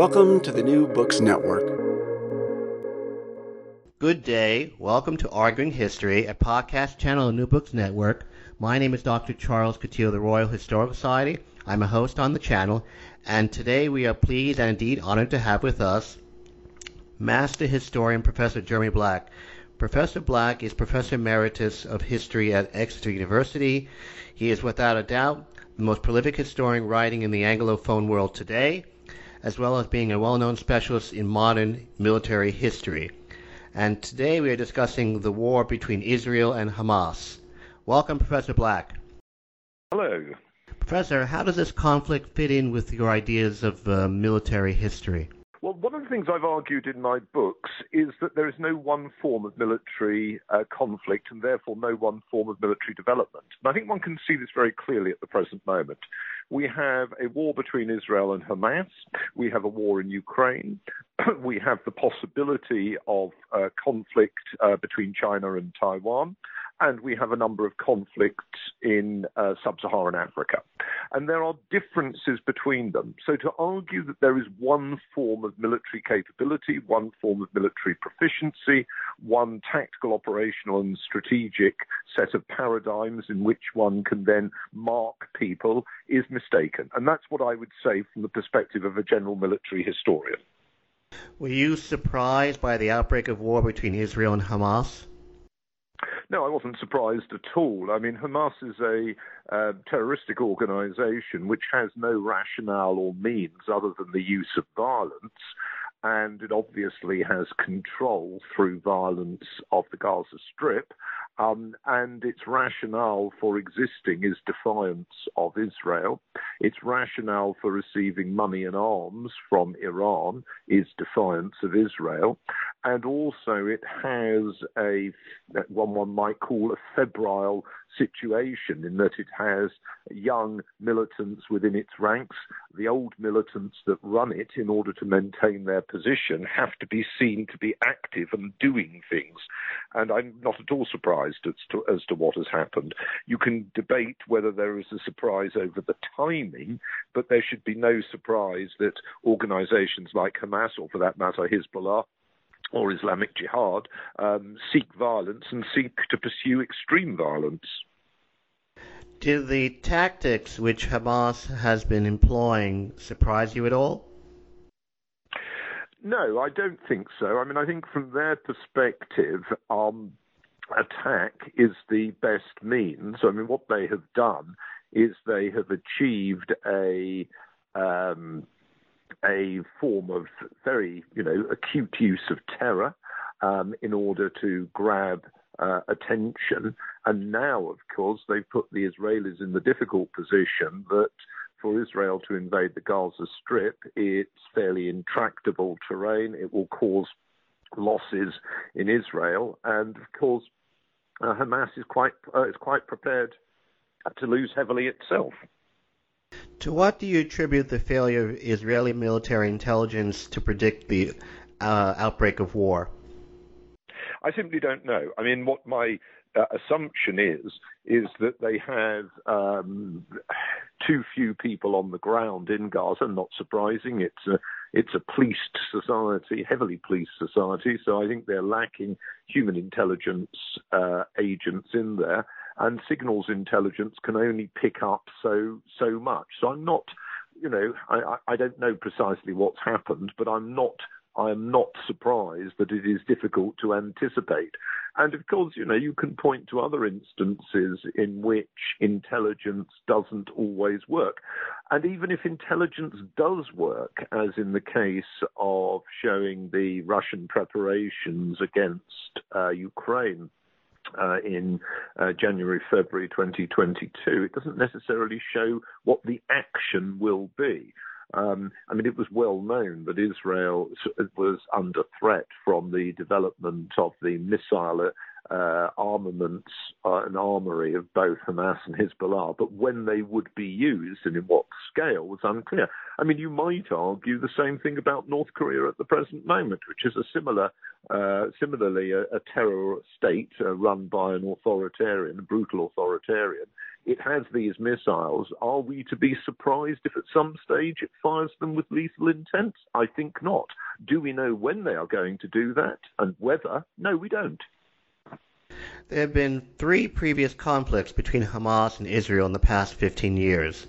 Welcome to the New Books Network. Good day. Welcome to Arguing History, a podcast channel of New Books Network. My name is Dr. Charles Coutinho of the Royal Historical Society. I'm a host on the channel, and today we are pleased and indeed honored to have with us Master Historian Professor Jeremy Black. Professor Black is Professor Emeritus of History at Exeter University. He is without a doubt the most prolific historian writing in the Anglophone world today, as well as being a well-known specialist in modern military history. And today we are discussing the war between Israel and Hamas. Welcome, Professor Black. Hello. Professor, how does this conflict fit in with your ideas of uh, military history? Well, one of the things I've argued in my books is that there is no one form of military uh, conflict and therefore no one form of military development. And I think one can see this very clearly at the present moment. We have a war between Israel and Hamas. We have a war in Ukraine. we have the possibility of uh, conflict uh, between China and Taiwan and we have a number of conflicts in uh, sub-Saharan Africa. And there are differences between them. So to argue that there is one form of military capability, one form of military proficiency, one tactical, operational and strategic set of paradigms in which one can then mark people is mistaken. And that's what I would say from the perspective of a general military historian. Were you surprised by the outbreak of war between Israel and Hamas? No, I wasn't surprised at all. I mean, Hamas is a uh, terroristic organization which has no rationale or means other than the use of violence, and it obviously has control through violence of the Gaza Strip. Um, and its rationale for existing is defiance of Israel. Its rationale for receiving money and arms from Iran is defiance of Israel. And also, it has a one one might call a febrile situation in that it has young militants within its ranks. The old militants that run it, in order to maintain their position, have to be seen to be active and doing things. And I'm not at all surprised as to, as to what has happened. You can debate whether there is a surprise over the timing, but there should be no surprise that organizations like Hamas, or for that matter, Hezbollah, or Islamic Jihad um, seek violence and seek to pursue extreme violence. Do the tactics which Hamas has been employing surprise you at all? No, I don't think so. I mean, I think from their perspective, um, attack is the best means. I mean, what they have done is they have achieved a um, a form of very, you know, acute use of terror um, in order to grab uh, attention. And now, of course, they've put the Israelis in the difficult position that for Israel to invade the Gaza Strip, it's fairly intractable terrain. It will cause losses in Israel, and of course, uh, Hamas is quite uh, is quite prepared to lose heavily itself. To what do you attribute the failure of Israeli military intelligence to predict the uh, outbreak of war? I simply don't know. I mean, what my uh, assumption is is that they have um, too few people on the ground in Gaza. Not surprising. It's a it's a policed society, heavily policed society. So I think they're lacking human intelligence uh, agents in there, and signals intelligence can only pick up so so much. So I'm not, you know, I, I don't know precisely what's happened, but I'm not I am not surprised that it is difficult to anticipate. And of course, you know, you can point to other instances in which intelligence doesn't always work. And even if intelligence does work, as in the case of showing the Russian preparations against uh, Ukraine, uh, in uh, January, February 2022, it doesn't necessarily show what the action will be. Um, I mean, it was well known that Israel was under threat from the development of the missile uh, armaments uh, and armory of both Hamas and Hezbollah, but when they would be used and in what scale was unclear. I mean, you might argue the same thing about North Korea at the present moment, which is a similar, uh, similarly a, a, terror state uh, run by an authoritarian, a brutal authoritarian. It has these missiles. Are we to be surprised if at some stage it fires them with lethal intent? I think not. Do we know when they are going to do that and whether? No, we don't. There have been three previous conflicts between Hamas and Israel in the past 15 years.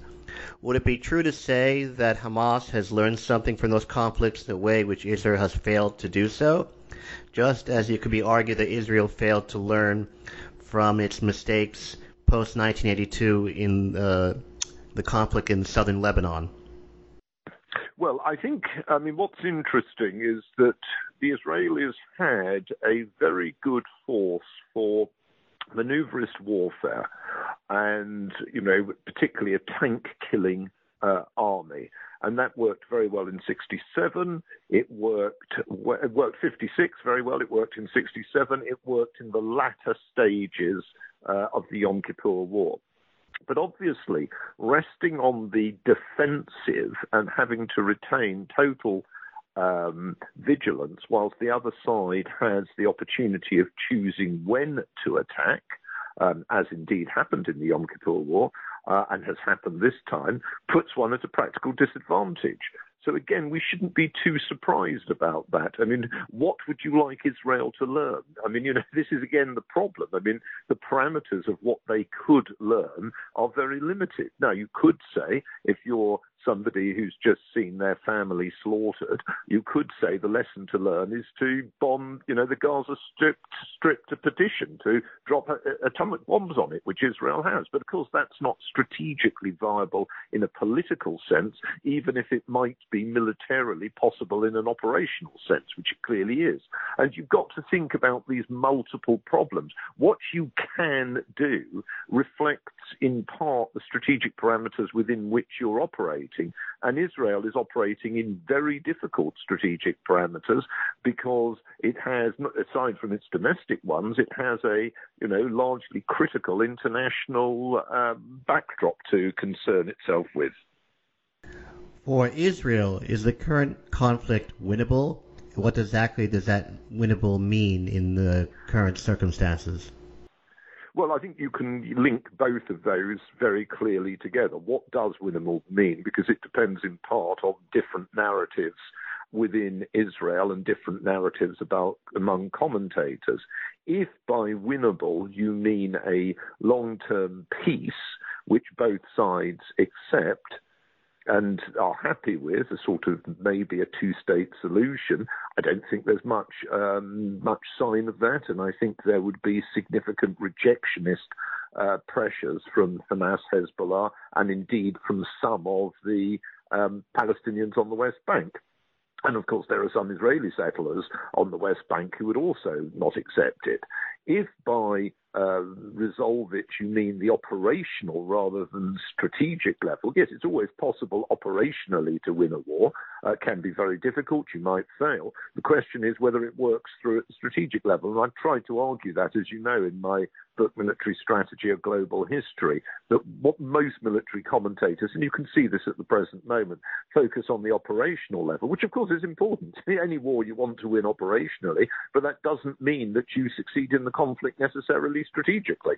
Would it be true to say that Hamas has learned something from those conflicts in a way which Israel has failed to do so? Just as it could be argued that Israel failed to learn from its mistakes post 1982 in uh, the conflict in southern Lebanon? Well, I think, I mean, what's interesting is that the Israelis had a very good force for maneuverist warfare and, you know, particularly a tank killing uh, army. And that worked very well in 67. It worked, it worked 56 very well. It worked in 67. It worked in the latter stages uh, of the Yom Kippur War. But obviously, resting on the defensive and having to retain total um, vigilance, whilst the other side has the opportunity of choosing when to attack, um, as indeed happened in the Yom Kippur War uh, and has happened this time, puts one at a practical disadvantage. So again, we shouldn't be too surprised about that. I mean, what would you like Israel to learn? I mean, you know, this is again the problem. I mean, the parameters of what they could learn are very limited. Now, you could say if you're somebody who's just seen their family slaughtered, you could say the lesson to learn is to bomb, you know, the Gaza Strip, strip to petition, to drop a, a, atomic bombs on it, which Israel has. But of course, that's not strategically viable in a political sense, even if it might be militarily possible in an operational sense, which it clearly is. And you've got to think about these multiple problems. What you can do reflects in part the strategic parameters within which you're operating operating. And Israel is operating in very difficult strategic parameters because it has, aside from its domestic ones, it has a you know largely critical international um, backdrop to concern itself with. For Israel, is the current conflict winnable? What exactly does that winnable mean in the current circumstances? Well, I think you can link both of those very clearly together. What does winnable mean? Because it depends in part on different narratives within Israel and different narratives about among commentators. If by winnable you mean a long-term peace, which both sides accept, and are happy with a sort of maybe a two-state solution. I don't think there's much um, much sign of that, and I think there would be significant rejectionist uh, pressures from Hamas, Hezbollah, and indeed from some of the um, Palestinians on the West Bank. And of course, there are some Israeli settlers on the West Bank who would also not accept it. If by uh, resolve it, you mean the operational rather than strategic level. Yes, it's always possible operationally to win a war. Uh, can be very difficult. You might fail. The question is whether it works through at the strategic level. And I've tried to argue that, as you know, in my book, Military Strategy of Global History, that what most military commentators, and you can see this at the present moment, focus on the operational level, which of course is important. Any war you want to win operationally, but that doesn't mean that you succeed in the conflict necessarily strategically.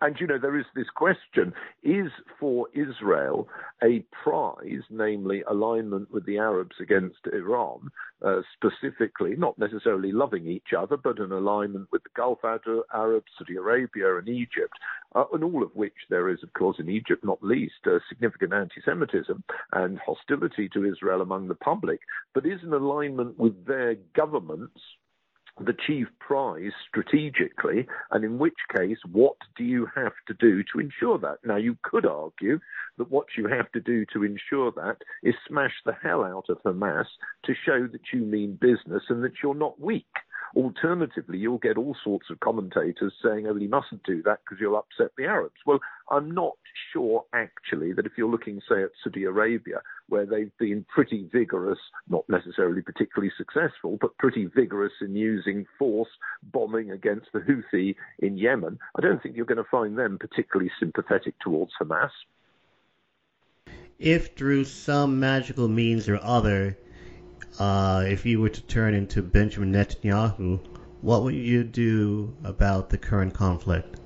And you know, there is this question is for Israel a prize, namely alignment with the Arabs against Iran, uh, specifically, not necessarily loving each other, but an alignment with the Gulf Arabs, Saudi Arabia, and Egypt, uh, and all of which there is, of course, in Egypt, not least, uh, significant anti Semitism and hostility to Israel among the public, but is an alignment with their governments the chief prize strategically, and in which case, what do you have to do to ensure that? Now, you could argue that what you have to do to ensure that is smash the hell out of Hamas to show that you mean business and that you're not weak. Alternatively, you'll get all sorts of commentators saying, oh, you mustn't do that because you'll upset the Arabs. Well, I'm not sure actually that if you're looking, say, at Saudi Arabia, where they've been pretty vigorous, not necessarily particularly successful, but pretty vigorous in using force bombing against the Houthi in Yemen, I don't think you're going to find them particularly sympathetic towards Hamas. If through some magical means or other uh, if you were to turn into Benjamin Netanyahu, what would you do about the current conflict?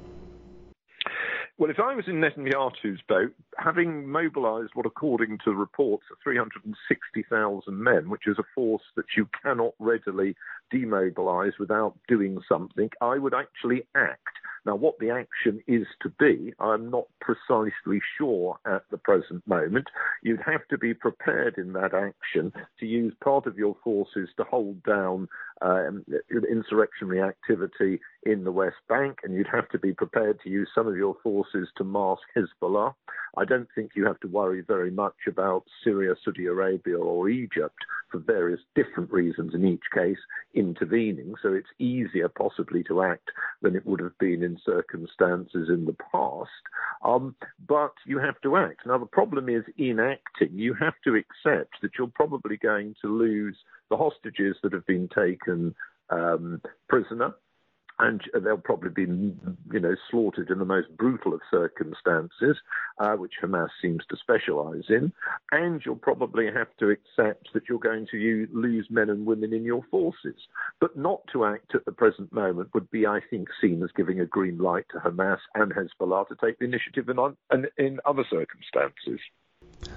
Well, if I was in Netanyahu's boat, having mobilized what, according to reports, are 360,000 men, which is a force that you cannot readily demobilize without doing something, I would actually act. Now, what the action is to be, I'm not precisely sure at the present moment. You'd have to be prepared in that action to use part of your forces to hold down um, insurrectionary activity in the West Bank, and you'd have to be prepared to use some of your forces to mask Hezbollah. I don't think you have to worry very much about Syria, Saudi Arabia, or Egypt for various different reasons in each case intervening. So it's easier possibly to act than it would have been in circumstances in the past. Um, but you have to act. Now, the problem is in acting, you have to accept that you're probably going to lose the hostages that have been taken um, prisoner and they'll probably be, you know, slaughtered in the most brutal of circumstances, uh, which Hamas seems to specialize in. And you'll probably have to accept that you're going to use, lose men and women in your forces. But not to act at the present moment would be, I think, seen as giving a green light to Hamas and Hezbollah to take the initiative in, in, in other circumstances.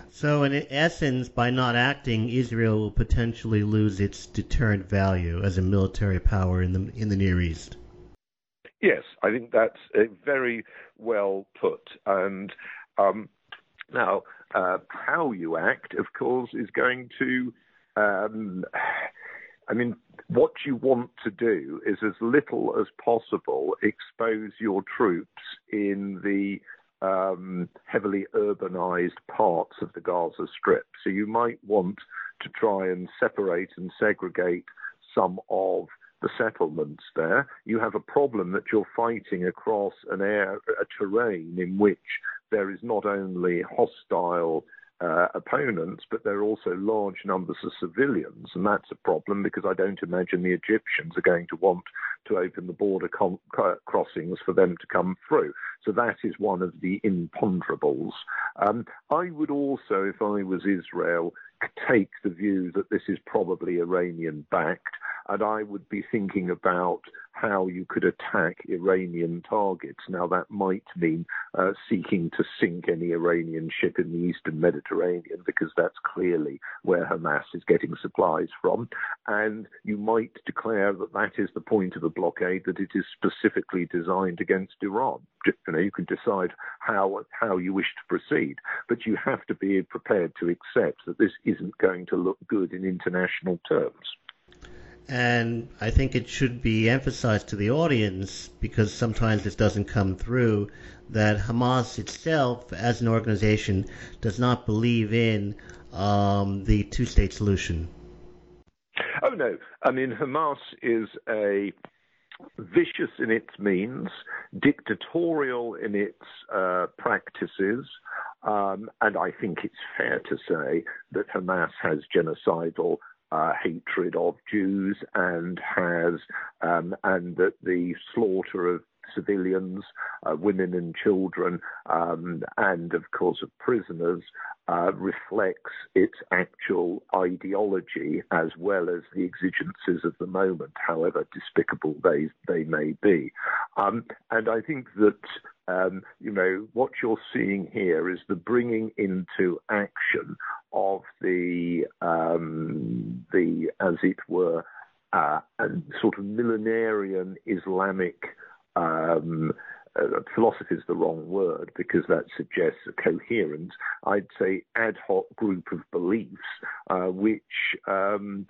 So, in essence, by not acting, Israel will potentially lose its deterrent value as a military power in the in the Near East. Yes, I think that's very well put. And um, now, uh, how you act, of course, is going to. Um, I mean, what you want to do is as little as possible expose your troops in the um, heavily urbanized parts of the Gaza Strip. So you might want to try and separate and segregate some of the settlements there. You have a problem that you're fighting across an air, a terrain in which there is not only hostile uh, opponents, but there are also large numbers of civilians, and that's a problem because I don't imagine the Egyptians are going to want to open the border com- crossings for them to come through. So that is one of the imponderables. Um, I would also, if I was Israel, take the view that this is probably Iranian backed, and I would be thinking about how you could attack Iranian targets. Now, that might mean uh, seeking to sink any Iranian ship in the eastern Mediterranean, because that's clearly where Hamas is getting supplies from. And you might declare that that is the point of a blockade, that it is specifically designed against Iran. You know, you can decide how how you wish to proceed, but you have to be prepared to accept that this isn't going to look good in international terms. And I think it should be emphasized to the audience because sometimes this doesn't come through that Hamas itself, as an organization, does not believe in um, the two-state solution. Oh no! I mean, Hamas is a vicious in its means, dictatorial in its uh, practices, um, and I think it's fair to say that Hamas has genocidal uh, hatred of Jews and has um, and that the slaughter of civilians, uh, women and children, um, and of course of prisoners, uh, reflects its actual ideology as well as the exigencies of the moment, however despicable they they may be. Um, and I think that um, you know what you're seeing here is the bringing into action of the um, the as it were uh, sort of millenarian Islamic um, uh, philosophy is the wrong word because that suggests a coherent, I'd say, ad hoc group of beliefs uh, which um,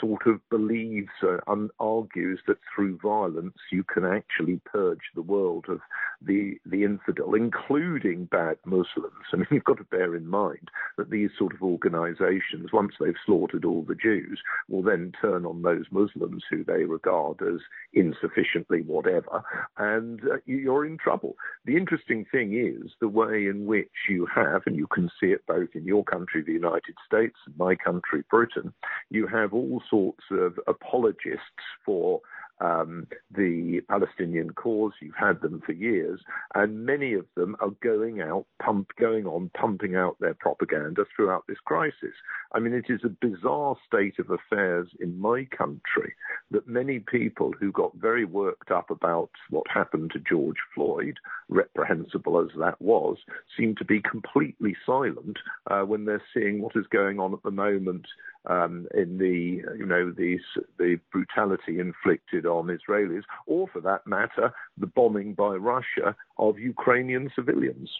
sort of believes uh, and argues that through violence you can actually purge the world of the the infidel, including bad Muslims. I mean, you've got to bear in mind that these sort of organisations, once they've slaughtered all the Jews, will then turn on those Muslims who they regard as insufficiently whatever, and uh, you're in trouble. The interesting thing is the way in which you have, and you can see it both in your country, the United States, and my country, Britain, you have all sorts of apologists for um, the Palestinian cause. You've had them for years, and many of them are going out, pump, going on, pumping out their propaganda throughout this crisis. I mean, it is a bizarre state of affairs in my country that many people who got very worked up about what happened to George Floyd, reprehensible as that was, seem to be completely silent uh, when they're seeing what is going on at the moment um, in the you know the the brutality inflicted on Israelis, or for that matter, the bombing by Russia of Ukrainian civilians.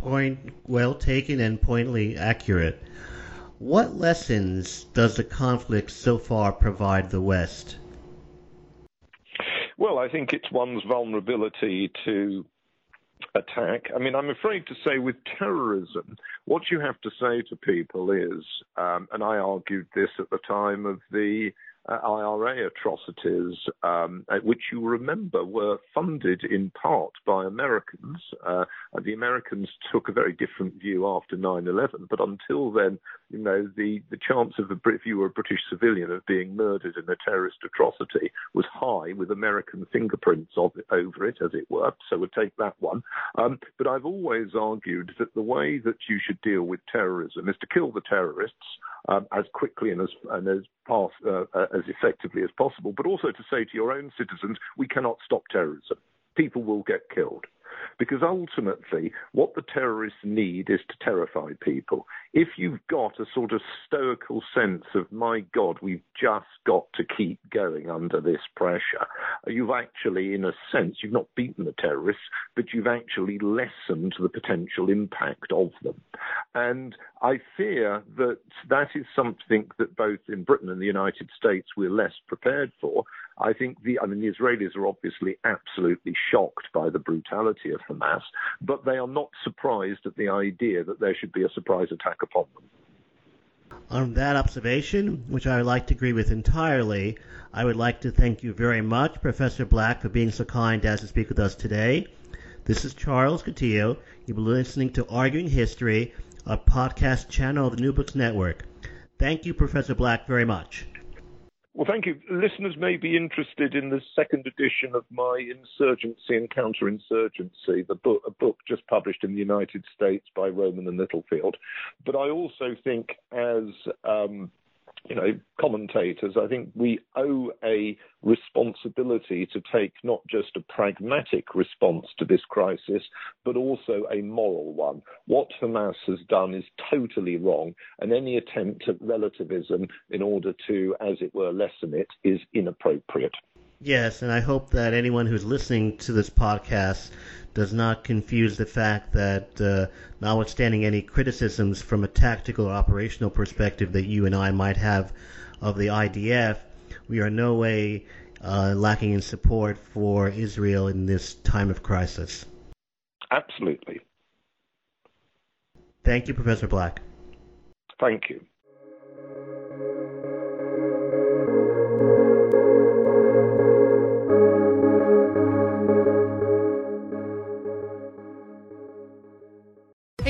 Point well taken and pointedly accurate. What lessons does the conflict so far provide the West? Well, I think it's one's vulnerability to attack. I mean, I'm afraid to say with terrorism, what you have to say to people is, um, and I argued this at the time of the uh, IRA atrocities, um, which you remember were funded in part by Americans. Uh, the Americans took a very different view after 9/11, but until then, you know, the the chance of a, if you were a British civilian of being murdered in a terrorist atrocity was high, with American fingerprints of over it, as it were. So we'll take that one. Um, but I've always argued that the way that you should deal with terrorism is to kill the terrorists um, as quickly and as and as fast, uh, uh, as effectively as possible, but also to say to your own citizens, we cannot stop terrorism. People will get killed. Because ultimately, what the terrorists need is to terrify people. If you've got a sort of stoical sense of, my God, we've just got to keep going under this pressure, you've actually, in a sense, you've not beaten the terrorists, but you've actually lessened the potential impact of them. And I fear that that is something that both in Britain and the United States we're less prepared for. I think the, I mean, the Israelis are obviously absolutely shocked by the brutality of Hamas, but they are not surprised at the idea that there should be a surprise attack upon them. On that observation, which I would like to agree with entirely, I would like to thank you very much, Professor Black, for being so kind as to speak with us today. This is Charles Coutinho. You've been listening to Arguing History, a podcast channel of the New Books Network. Thank you, Professor Black, very much. Well, thank you. Listeners may be interested in the second edition of my Insurgency and Counterinsurgency, the book, a book just published in the United States by Rowman and Littlefield. But I also think, as um, you know, commentators, I think we owe a responsibility to take not just a pragmatic response to this crisis, but also a moral one. What Hamas has done is totally wrong, and any attempt at relativism in order to, as it were, lessen it is inappropriate. Yes, and I hope that anyone who's listening to this podcast does not confuse the fact that, uh, notwithstanding any criticisms from a tactical or operational perspective that you and I might have of the IDF, we are no way uh, lacking in support for Israel in this time of crisis. Absolutely. Thank you, Professor Black. Thank you.